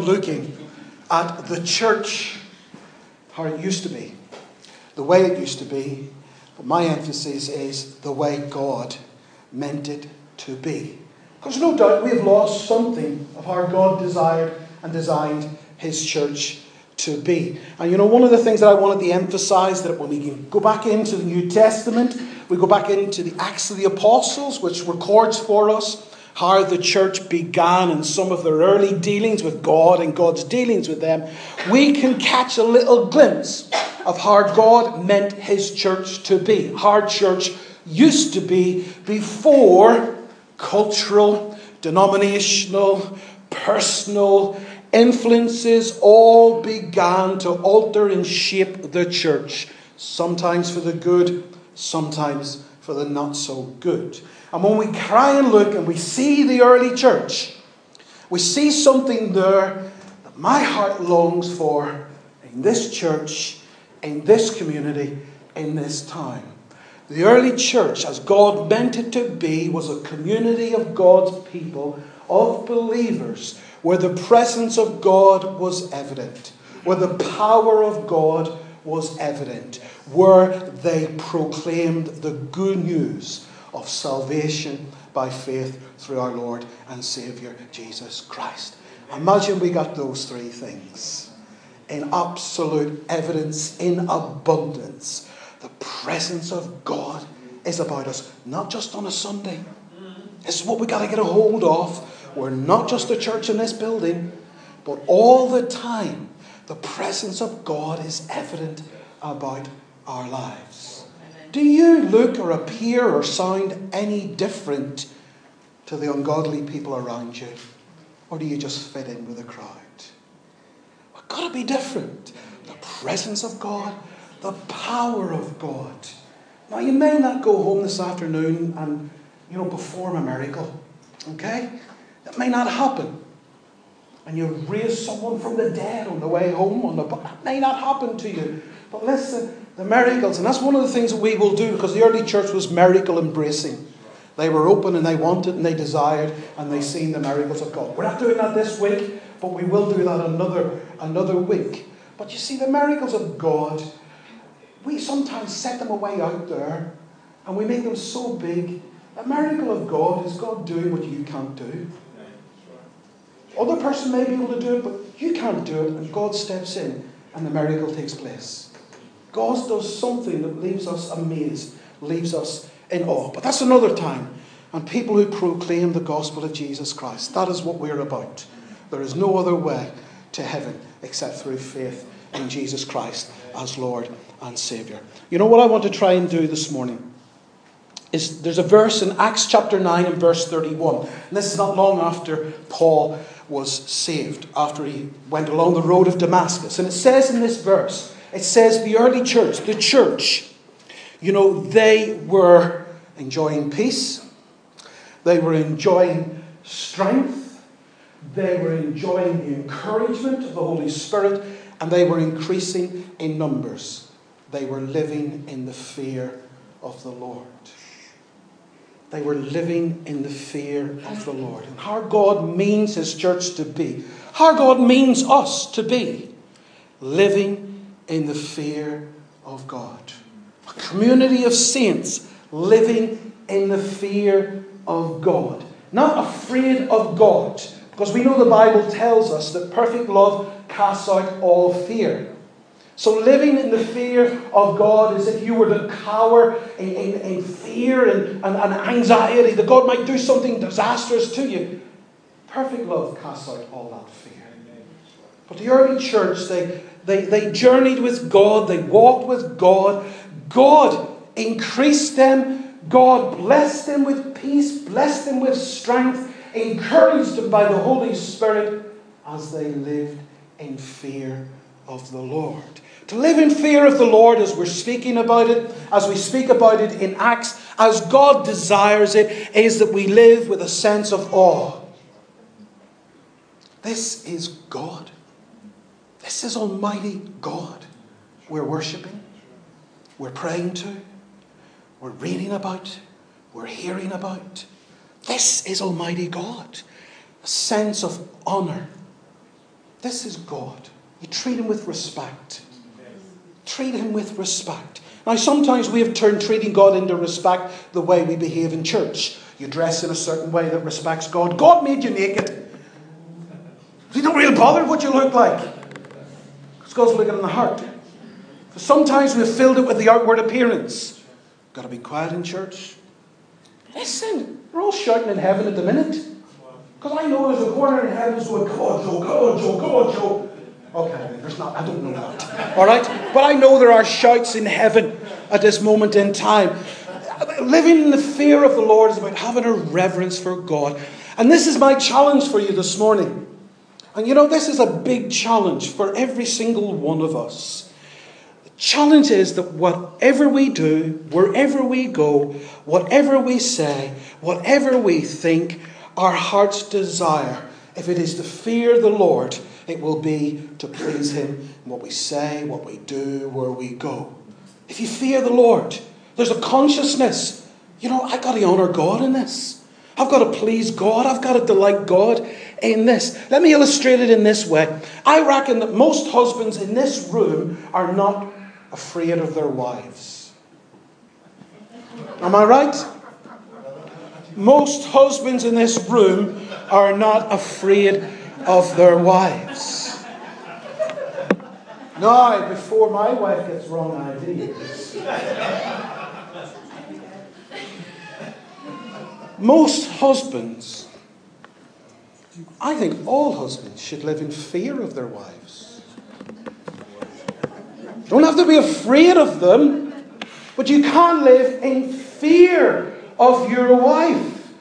looking at the church, how it used to be, the way it used to be, but my emphasis is the way God meant it to be. Because no doubt we have lost something of how God desired and designed His church to be. And you know, one of the things that I wanted to emphasize that when we go back into the New Testament, we go back into the Acts of the Apostles, which records for us how the church began and some of their early dealings with God and God's dealings with them, we can catch a little glimpse of how God meant his church to be. How church used to be before cultural, denominational, personal influences all began to alter and shape the church, sometimes for the good, sometimes for the not so good. And when we try and look and we see the early church, we see something there that my heart longs for in this church, in this community, in this time. The early church, as God meant it to be, was a community of God's people, of believers, where the presence of God was evident, where the power of God was evident, where they proclaimed the good news of salvation by faith through our Lord and Saviour Jesus Christ. Imagine we got those three things in absolute evidence, in abundance. The presence of God is about us, not just on a Sunday. This is what we got to get a hold of. We're not just a church in this building, but all the time, the presence of God is evident about our lives. Do you look or appear or sound any different to the ungodly people around you? Or do you just fit in with the crowd? We've got to be different. The presence of God, the power of God. Now, you may not go home this afternoon and, you know, perform a miracle. Okay? That may not happen. And you raise someone from the dead on the way home on the that may not happen to you. But listen, the miracles. And that's one of the things that we will do because the early church was miracle embracing. They were open and they wanted and they desired and they seen the miracles of God. We're not doing that this week, but we will do that another, another week. But you see, the miracles of God, we sometimes set them away out there and we make them so big. A miracle of God is God doing what you can't do. Other person may be able to do it, but you can't do it, and God steps in and the miracle takes place. God does something that leaves us amazed, leaves us in awe. But that's another time. And people who proclaim the gospel of Jesus Christ, that is what we're about. There is no other way to heaven except through faith in Jesus Christ as Lord and Saviour. You know what I want to try and do this morning? Is there's a verse in Acts chapter 9 and verse 31. And this is not long after Paul was saved, after he went along the road of Damascus. And it says in this verse, it says the early church, the church, you know, they were enjoying peace, they were enjoying strength, they were enjoying the encouragement of the Holy Spirit, and they were increasing in numbers. They were living in the fear of the Lord. They were living in the fear of the Lord. And how God means His church to be, how God means us to be, living in the fear of God. A community of saints living in the fear of God. Not afraid of God, because we know the Bible tells us that perfect love casts out all fear. So, living in the fear of God is if you were to cower in, in, in fear and, and, and anxiety that God might do something disastrous to you. Perfect love casts out all that fear. But the early church, they, they, they journeyed with God, they walked with God. God increased them, God blessed them with peace, blessed them with strength, encouraged them by the Holy Spirit as they lived in fear of the Lord. To live in fear of the Lord as we're speaking about it, as we speak about it in Acts, as God desires it, is that we live with a sense of awe. This is God. This is Almighty God we're worshipping, we're praying to, we're reading about, we're hearing about. This is Almighty God. A sense of honour, This is God. You treat him with respect. Treat him with respect. Now, sometimes we have turned treating God into respect the way we behave in church. You dress in a certain way that respects God. God made you naked. You don't really bother what you look like. Because God's looking in the heart. Sometimes we've filled it with the outward appearance. Got to be quiet in church. Listen, we're all shouting in heaven at the minute. Because I know there's a corner in heaven going, come on, Joe, on, Joe, on, Joe. Okay, there's not, I don't know that. All right? But I know there are shouts in heaven at this moment in time. Living in the fear of the Lord is about having a reverence for God. And this is my challenge for you this morning. And you know, this is a big challenge for every single one of us. The challenge is that whatever we do, wherever we go, whatever we say, whatever we think, our heart's desire, if it is to fear the Lord, it will be to please Him in what we say, what we do, where we go. If you fear the Lord, there's a consciousness. You know, I've got to honour God in this. I've got to please God. I've got to delight God in this. Let me illustrate it in this way. I reckon that most husbands in this room are not afraid of their wives. Am I right? Most husbands in this room are not afraid of their wives. Now, before my wife gets wrong ideas, most husbands, I think all husbands should live in fear of their wives. Don't have to be afraid of them, but you can't live in fear of your wife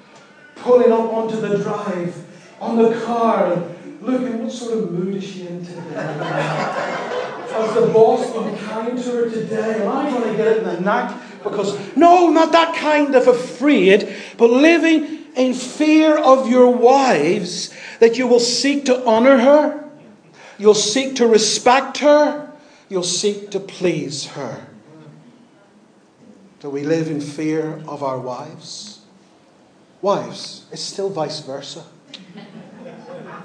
pulling up onto the drive on the car, looking, what sort of mood is she in today? Has the boss been kind to her today? Am I going to get it in the knack? Because, no, not that kind of afraid, but living in fear of your wives, that you will seek to honor her, you'll seek to respect her, you'll seek to please her. Do we live in fear of our wives? Wives, it's still vice versa.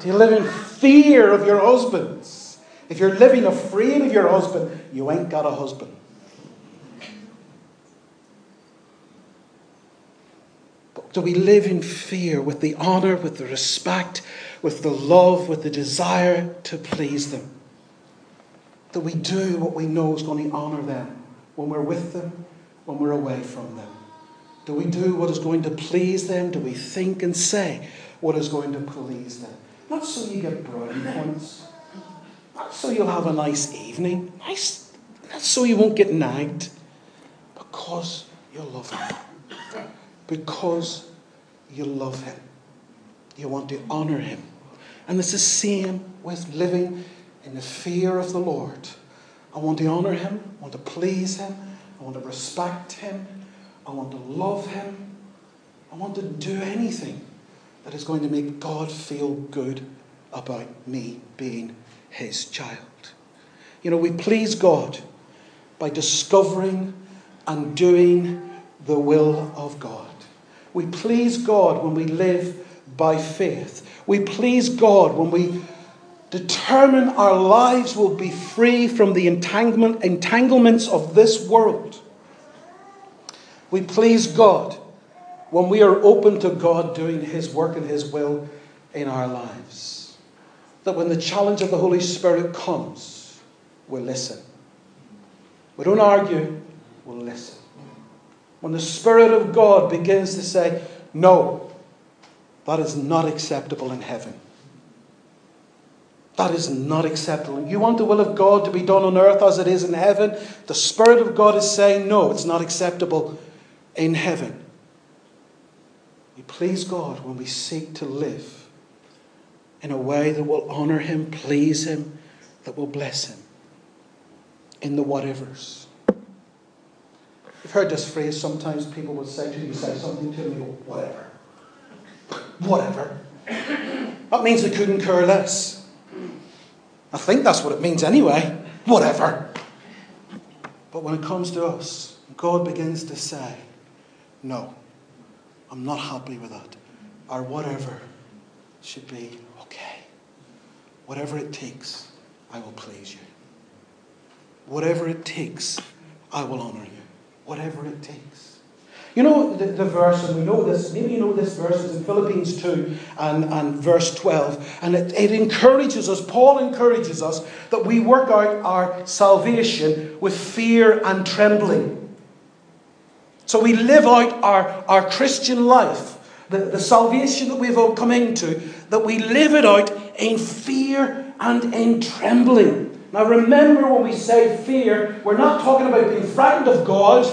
Do you live in fear of your husbands? If you're living afraid of your husband, you ain't got a husband. Do we live in fear with the honor, with the respect, with the love, with the desire to please them? That we do what we know is going to honor them when we're with them, when we're away from them? Do we do what is going to please them? Do we think and say what is going to please them? Not so you get brownie points. Not so you'll have a nice evening. Nice. Not so you won't get nagged. Because you love him. Because you love him. You want to honor him. And it's the same with living in the fear of the Lord. I want to honor him. I want to please him. I want to respect him. I want to love him. I want to do anything that is going to make God feel good about me being his child. You know, we please God by discovering and doing the will of God. We please God when we live by faith. We please God when we determine our lives will be free from the entanglement, entanglements of this world. We please God when we are open to God doing His work and His will in our lives. That when the challenge of the Holy Spirit comes, we'll listen. We don't argue, we'll listen. When the Spirit of God begins to say, No, that is not acceptable in heaven. That is not acceptable. You want the will of God to be done on earth as it is in heaven? The Spirit of God is saying, No, it's not acceptable in heaven. We please God when we seek to live in a way that will honour Him, please Him, that will bless Him in the whatevers. You've heard this phrase sometimes people will say to you, say something to me, whatever. Whatever. That means they couldn't care less. I think that's what it means anyway. Whatever. But when it comes to us, God begins to say, no. I'm not happy with that. Or whatever should be okay. whatever it takes, I will please you. Whatever it takes, I will honor you. Whatever it takes. You know the, the, verse, and we know this, maybe you know this verse, is in Philippians 2 and, and verse 12. And it, it encourages us, Paul encourages us, that we work out our salvation with fear and trembling. So we live out our, our Christian life, the, the salvation that we've all come into, that we live it out in fear and in trembling. Now remember when we say fear, we're not talking about being frightened of God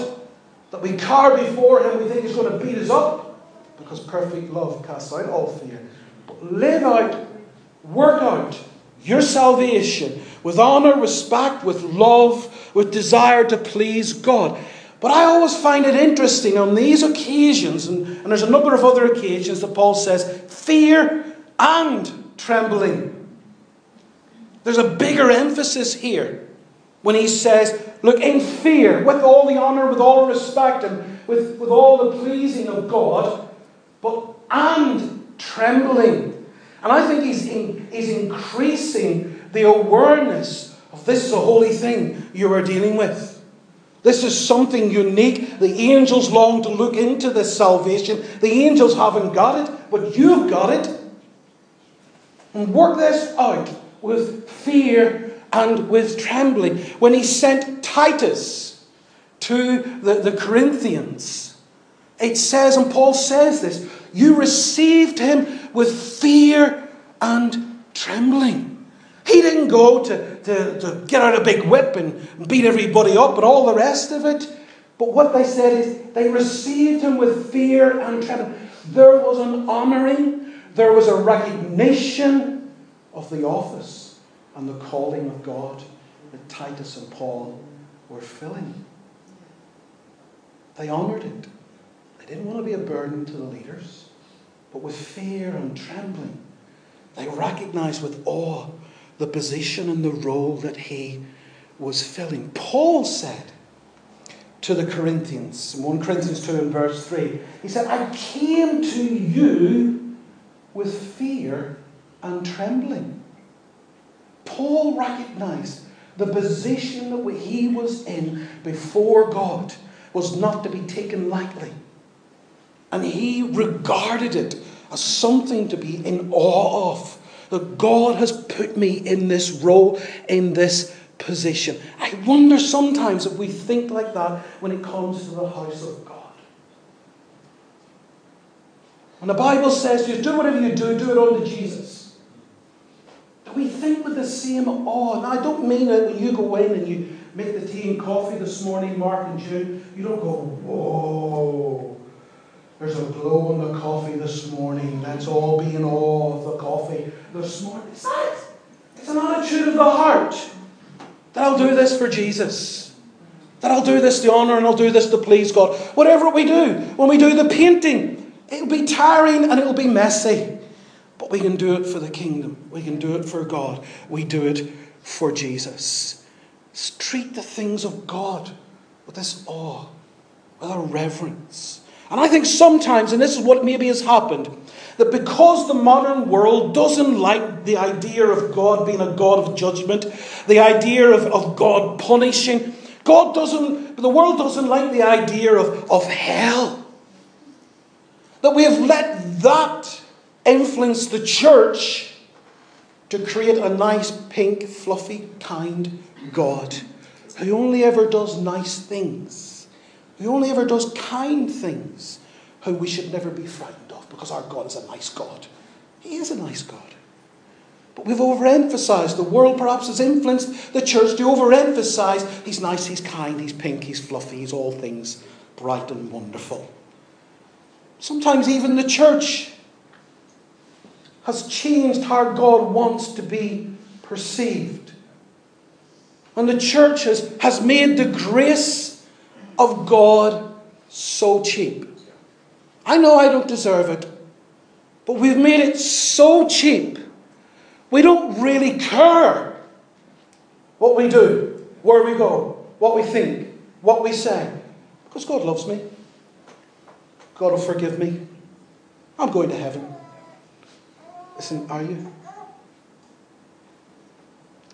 that we cower before Him, we think He's going to beat us up, because perfect love casts out all fear. But live out, work out your salvation with honour, respect, with love, with desire to please God. But I always find it interesting on these occasions, and, and there's a number of other occasions that Paul says, fear and trembling. There's a bigger emphasis here when he says, Look, in fear, with all the honour, with all respect, and with, with all the pleasing of God, but and trembling. And I think he's, in, he's increasing the awareness of this is a holy thing you are dealing with. This is something unique. The angels long to look into this salvation. The angels haven't got it, but you've got it. And work this out with fear and with trembling. When he sent Titus to the, the Corinthians, it says, and Paul says this, you received him with fear and trembling. He didn't go to, to, to get out a big whip and beat everybody up and all the rest of it. But what they said is they received him with fear and trembling. There was an honouring, there was a recognition of the office and the calling of God that Titus and Paul were filling. They honoured it. They didn't want to be a burden to the leaders, but with fear and trembling, they recognized with awe the position and the role that he was filling. Paul said to the Corinthians, 1 Corinthians 2 and verse 3, he said, I came to you with fear and trembling. Paul recognized the position that he was in before God was not to be taken lightly. And he regarded it as something to be in awe of. That God has put me in this role, in this position. I wonder sometimes if we think like that when it comes to the house of God. When the Bible says you do whatever you do, do it unto Jesus we think with the same awe. And I don't mean that when you go in and you make the tea and coffee this morning, Mark and June, you don't go, whoa, there's a glow in the coffee this morning. Let's all be in awe of the coffee this morning. It's not. It's an attitude of the heart that I'll do this for Jesus. That I'll do this to honour and I'll do this to please God. Whatever we do, when we do the painting, it'll be tiring and it'll be messy. But we can do it for the kingdom. We can do it for God. We do it for Jesus. Treat the things of God with this awe, with a reverence. And I think sometimes, and this is what maybe has happened, that because the modern world doesn't like the idea of God being a God of judgment, the idea of, of God punishing, God doesn't, the world doesn't like the idea of, of hell. That we have let that influence the church to create a nice, pink, fluffy, kind God who only ever does nice things, who only ever does kind things, who we should never be frightened of because our God is a nice God. He is a nice God. But we've overemphasized, the world perhaps has influenced the church to overemphasize he's nice, he's kind, he's pink, he's fluffy, he's all things bright and wonderful. Sometimes even the church has changed how God wants to be perceived. And the church has, has made the grace of God so cheap. I know I don't deserve it, but we've made it so cheap. We don't really care what we do, where we go, what we think, what we say, because God loves me. God will forgive me. I'm going to heaven. Listen, are you?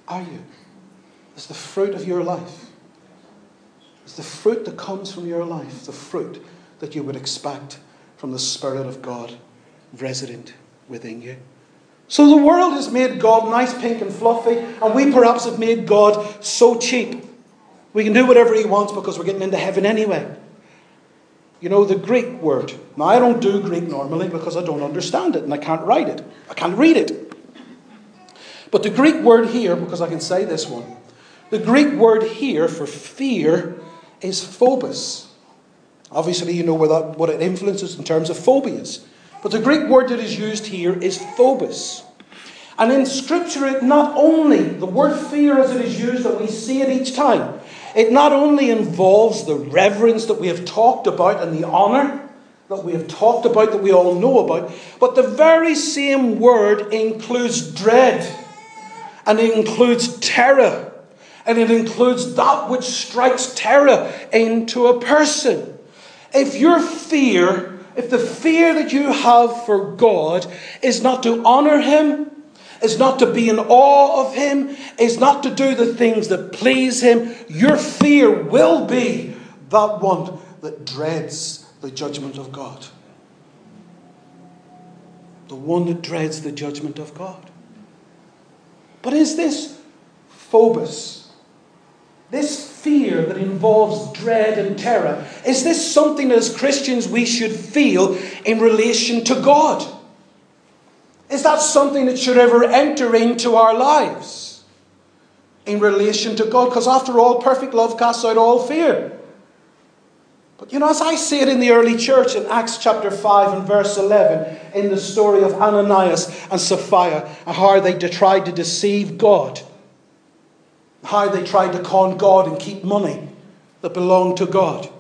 Are you? Is the fruit of your life? Is the fruit that comes from your life the fruit that you would expect from the Spirit of God resident within you? So the world has made God nice, pink, and fluffy, and we perhaps have made God so cheap. We can do whatever He wants because we're getting into heaven anyway. You know, the Greek word. Now, I don't do Greek normally because I don't understand it and I can't write it. I can't read it. But the Greek word here, because I can say this one, the Greek word here for fear is phobos. Obviously, you know what it influences in terms of phobias. But the Greek word that is used here is phobos. And in Scripture, it not only, the word fear as it is used, that we see it each time, it not only involves the reverence that we have talked about and the honour that we have talked about, that we all know about, but the very same word includes dread, and it includes terror, and it includes that which strikes terror into a person. If your fear if the fear that you have for God is not to honour Him, is not to be in awe of Him, is not to do the things that please Him, your fear will be that one that dreads the judgment of God. The one that dreads the judgment of God. But is this phobos? This fear that involves dread and terror? Is this something as Christians we should feel in relation to God? Is that something that should ever enter into our lives in relation to God? Because after all, perfect love casts out all fear. But you know, as I see it in the early church in Acts chapter 5 and verse 11, in the story of Ananias and Sapphira, how they tried to deceive God how they tried to con God and keep money that belonged to God.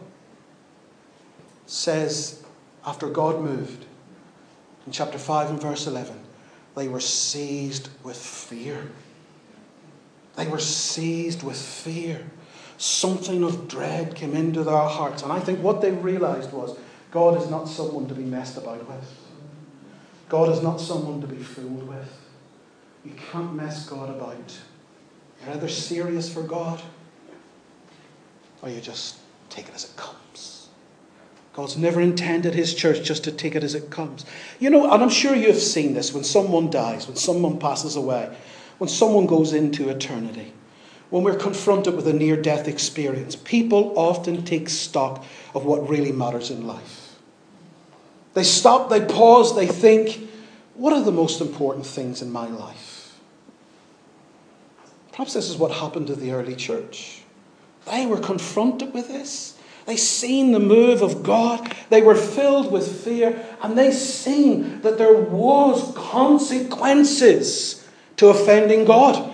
Says, after God moved, in chapter 5 and verse 11, they were seized with fear. They were seized with fear. Something of dread came into their hearts. And I think what they realized was God is not someone to be messed about with. God is not someone to be fooled with. You can't mess God about. You're either serious for God or you just take it as it comes. God's never intended His church just to take it as it comes. You know, and I'm sure you've seen this when someone dies, when someone passes away, when someone goes into eternity, when we're confronted with a near death experience, people often take stock of what really matters in life. They stop, they pause, they think, what are the most important things in my life? Perhaps this is what happened to the early church. They were confronted with this. They seen the move of God. They were filled with fear, and they seen that there was consequences to offending God.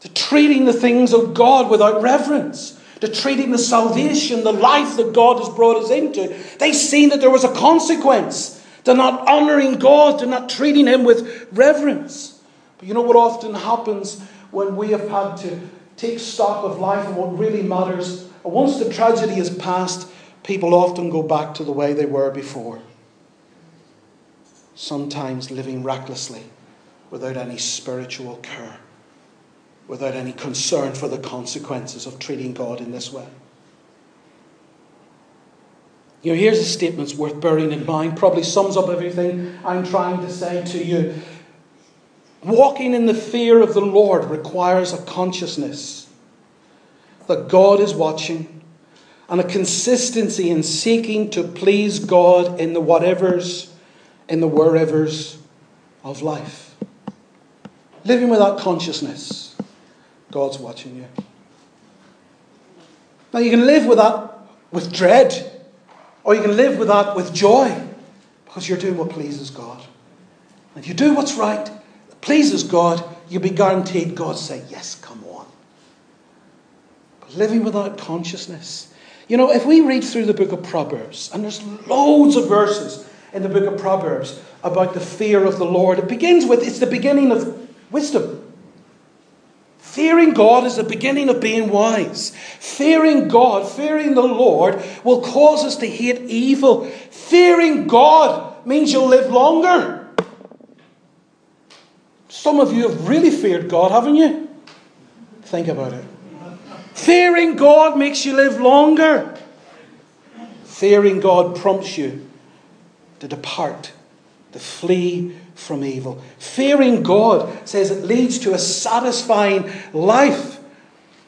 To treating the things of God without reverence. To treating the salvation, the life that God has brought us into. They seen that there was a consequence to not honouring God, to not treating Him with reverence. But you know what often happens when we have had to take stock of life and what really matters? Once the tragedy is past, people often go back to the way they were before. Sometimes living recklessly without any spiritual care, without any concern for the consequences of treating God in this way. You know, here's a statement worth bearing in mind, probably sums up everything I'm trying to say to you. Walking in the fear of the Lord requires a consciousness that God is watching and a consistency in seeking to please God in the whatevers, in the wherevers of life. Living with that consciousness, God's watching you. Now, you can live with that with dread, or you can live with that with joy because you're doing what pleases God. If you do what's right, pleases God, you'll be guaranteed God say, Yes, come on. Living without consciousness. You know, if we read through the book of Proverbs, and there's loads of verses in the book of Proverbs about the fear of the Lord, it begins with it's the beginning of wisdom. Fearing God is the beginning of being wise. Fearing God, fearing the Lord, will cause us to hate evil. Fearing God means you'll live longer. Some of you have really feared God, haven't you? Think about it. Fearing God makes you live longer. Fearing God prompts you to depart, to flee from evil. Fearing God says it leads to a satisfying life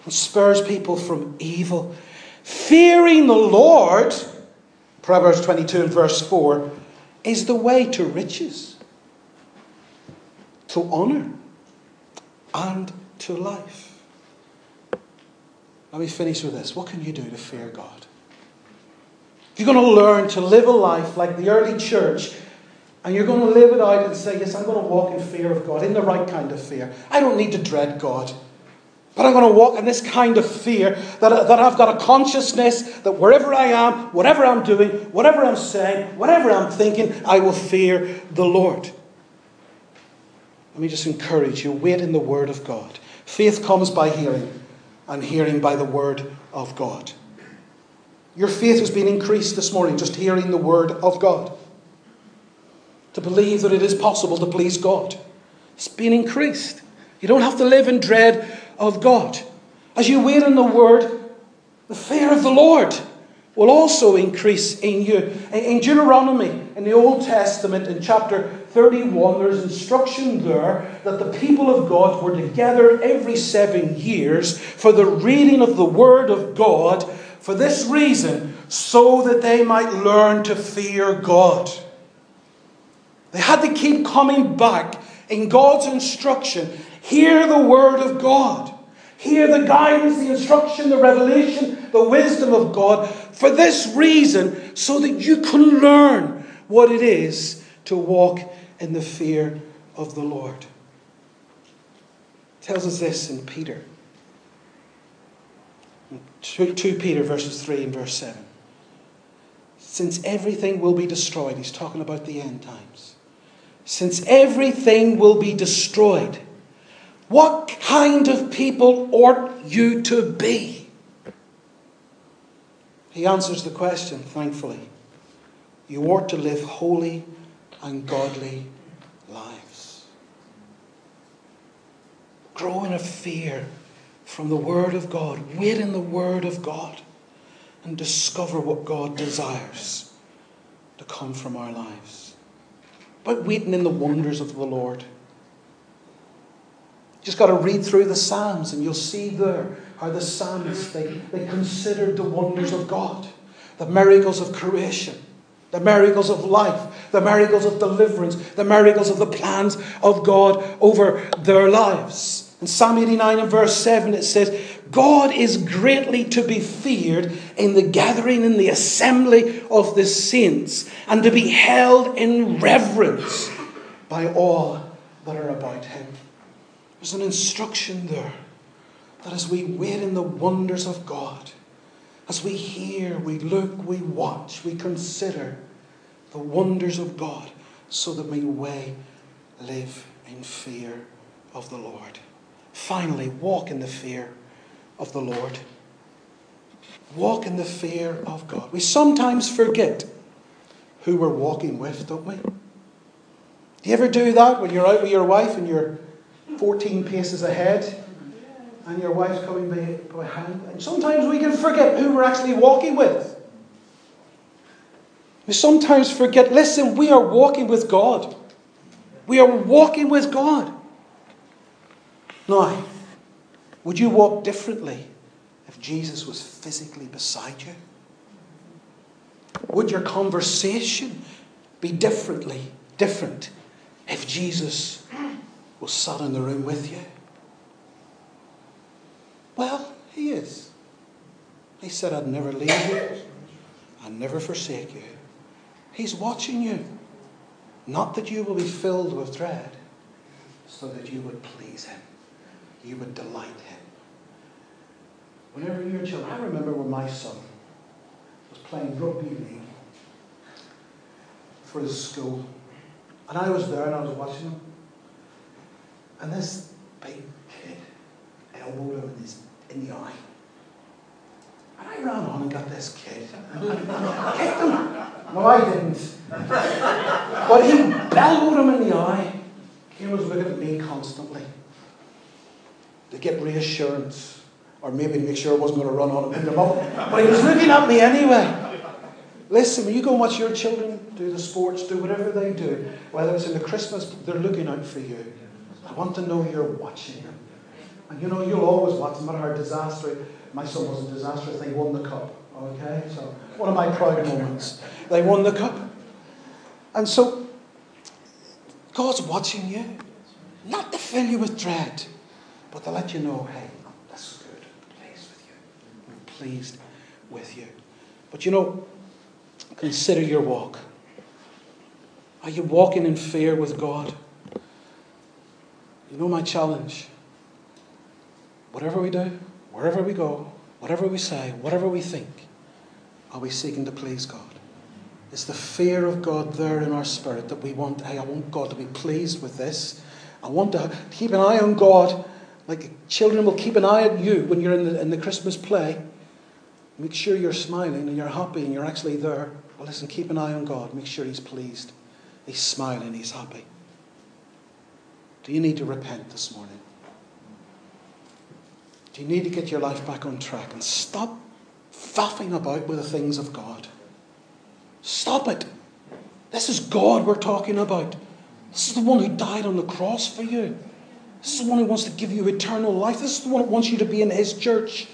and spurs people from evil. Fearing the Lord, Proverbs 22 and verse 4, is the way to riches, to honour, and to life. Let me finish with this. What can you do to fear God? If you're going to learn to live a life like the early church, and you're going to live it out and say, Yes, I'm going to walk in fear of God, in the right kind of fear. I don't need to dread God. But I'm going to walk in this kind of fear that, that I've got a consciousness that wherever I am, whatever I'm doing, whatever I'm saying, whatever I'm thinking, I will fear the Lord. Let me just encourage you wait in the Word of God. Faith comes by hearing, and hearing by the Word of God. Your faith has been increased this morning just hearing the Word of God. To believe that it is possible to please God. It's been increased. You don't have to live in dread of God. As you wait in the Word, the fear of the Lord will also increase in you. In Deuteronomy, in the Old Testament, in chapter 31, there's instruction there that the people of God were together every seven years for the reading of the Word of God for this reason, so that they might learn to fear God. They had to keep coming back in God's instruction Hear the word of God. Hear the guidance, the instruction, the revelation, the wisdom of God for this reason, so that you can learn what it is to walk in the fear of the Lord. It tells us this in Peter. 2 Peter verses 3 and verse 7. Since everything will be destroyed, he's talking about the end times. Since everything will be destroyed, what kind of people ought you to be? He answers the question, thankfully. You ought to live holy and godly lives. Grow in a fear from the Word of God. Wait in the Word of God and discover what God desires to come from our lives. But waiting in the wonders of the Lord. Just got to read through the Psalms and you'll see there how the psalmists they, they considered the wonders of God, the miracles of creation, the miracles of life, the miracles of deliverance, the miracles of the plans of God over their lives. In Psalm 89 and verse 7, it says, God is greatly to be feared in the gathering in the assembly of the saints, and to be held in reverence by all that are about him. There's an instruction there that as we wait in the wonders of God, as we hear, we look, we watch, we consider the wonders of God, so that we may live in fear of the Lord. Finally, walk in the fear of the Lord. Walk in the fear of God. We sometimes forget who we're walking with, don't we? Do you ever do that when you're out with your wife and you're 14 paces ahead and your wife's coming behind. And sometimes we can forget who we're actually walking with. We sometimes forget, listen, we are walking with God. We are walking with God. Now, would you walk differently if Jesus was physically beside you? Would your conversation be differently different if Jesus was sat in the room with you? Well, he is. He said, I'd never leave you, I'd never forsake you. He's watching you. Not that you will be filled with dread, so that you would please him, you would delight him. Whenever you're children, I remember when my son was playing rugby league for his school, and I was there and I was watching him. And this big kid elbowed him in, his, in the eye. And I ran on and got this kid and kicked him. No, I didn't. But he bellowed him in the eye. He was looking at me constantly to get reassurance, or maybe to make sure I wasn't going to run on him in the moment. But he was looking at me anyway. Listen, when you go and watch your children do the sports, do whatever they do, whether it's in the Christmas, they're looking out for you. I want to know you're watching them. And you know, you'll always watch, no matter how disastrous. My son wasn't disastrous, they won the cup. Okay? So, one of my proud moments. They won the cup. And so, God's watching you. Not to fill you with dread, but to let you know, hey, this is good. I'm pleased with you. I'm pleased with you. But you know, consider your walk. Are you walking in fear with God? You know my challenge. Whatever we do, wherever we go, whatever we say, whatever we think, are we seeking to please God? Is the fear of God there in our spirit that we want, hey, I want God to be pleased with this. I want to keep an eye on God, like children will keep an eye on you when you're in the, in the Christmas play. Make sure you're smiling and you're happy and you're actually there. Well, listen, keep an eye on God. Make sure He's pleased. He's smiling, He's happy. Do you need to repent this morning? Do you need to get your life back on track and stop faffing about with the things of God? Stop it. This is God we're talking about. This is the one who died on the cross for you. This is the one who wants to give you eternal life. This is the one who wants you to be in His church,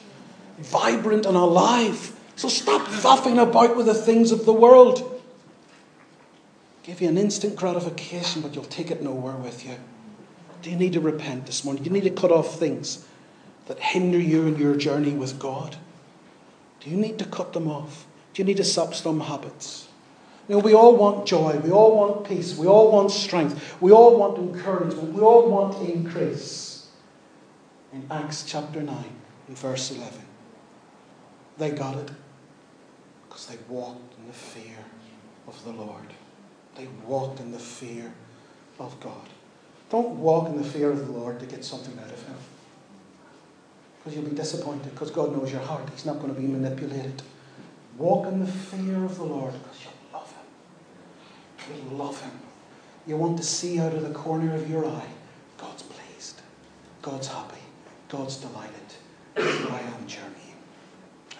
vibrant and alive. So stop faffing about with the things of the world. Give you an instant gratification, but you'll take it nowhere with you. Do you need to repent this morning? Do you need to cut off things that hinder you in your journey with God? Do you need to cut them off? Do you need to stop some habits? You know, we all want joy. We all want peace. We all want strength. We all want encouragement. We all want increase. In Acts chapter 9, in verse 11, they got it because they walked in the fear of the Lord. They walked in the fear of God. Don't walk in the fear of the Lord to get something out of Him. Because you'll be disappointed because God knows your heart. He's not going to be manipulated. Walk in the fear of the Lord because you love Him. You love Him. You want to see out of the corner of your eye God's pleased, God's happy, God's delighted. I am journeying.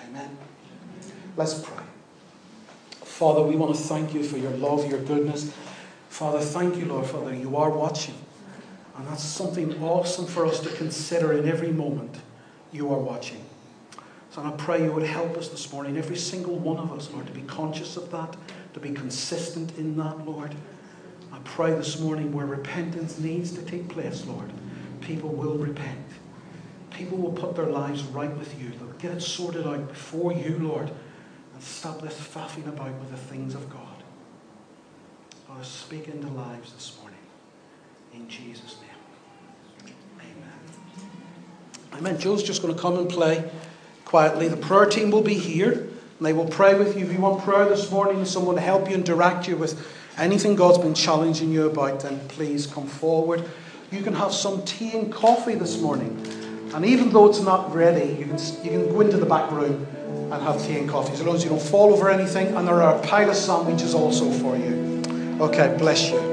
Amen. Let's pray. Father, we want to thank you for your love, your goodness. Father, thank you, Lord, Father, you are watching. And that's something awesome for us to consider in every moment. You are watching. So I pray you would help us this morning, every single one of us, Lord, to be conscious of that, to be consistent in that, Lord. I pray this morning where repentance needs to take place, Lord, people will repent. People will put their lives right with you. They'll get it sorted out before you, Lord, and stop this faffing about with the things of God. Lord, speak into lives this morning. In Jesus' name. Amen. Joe's just going to come and play quietly. The prayer team will be here and they will pray with you. If you want prayer this morning, someone to help you and direct you with anything God's been challenging you about, then please come forward. You can have some tea and coffee this morning. And even though it's not ready, you can, you can go into the back room and have tea and coffee as long as you don't fall over anything. And there are a pile of sandwiches also for you. Okay, bless you.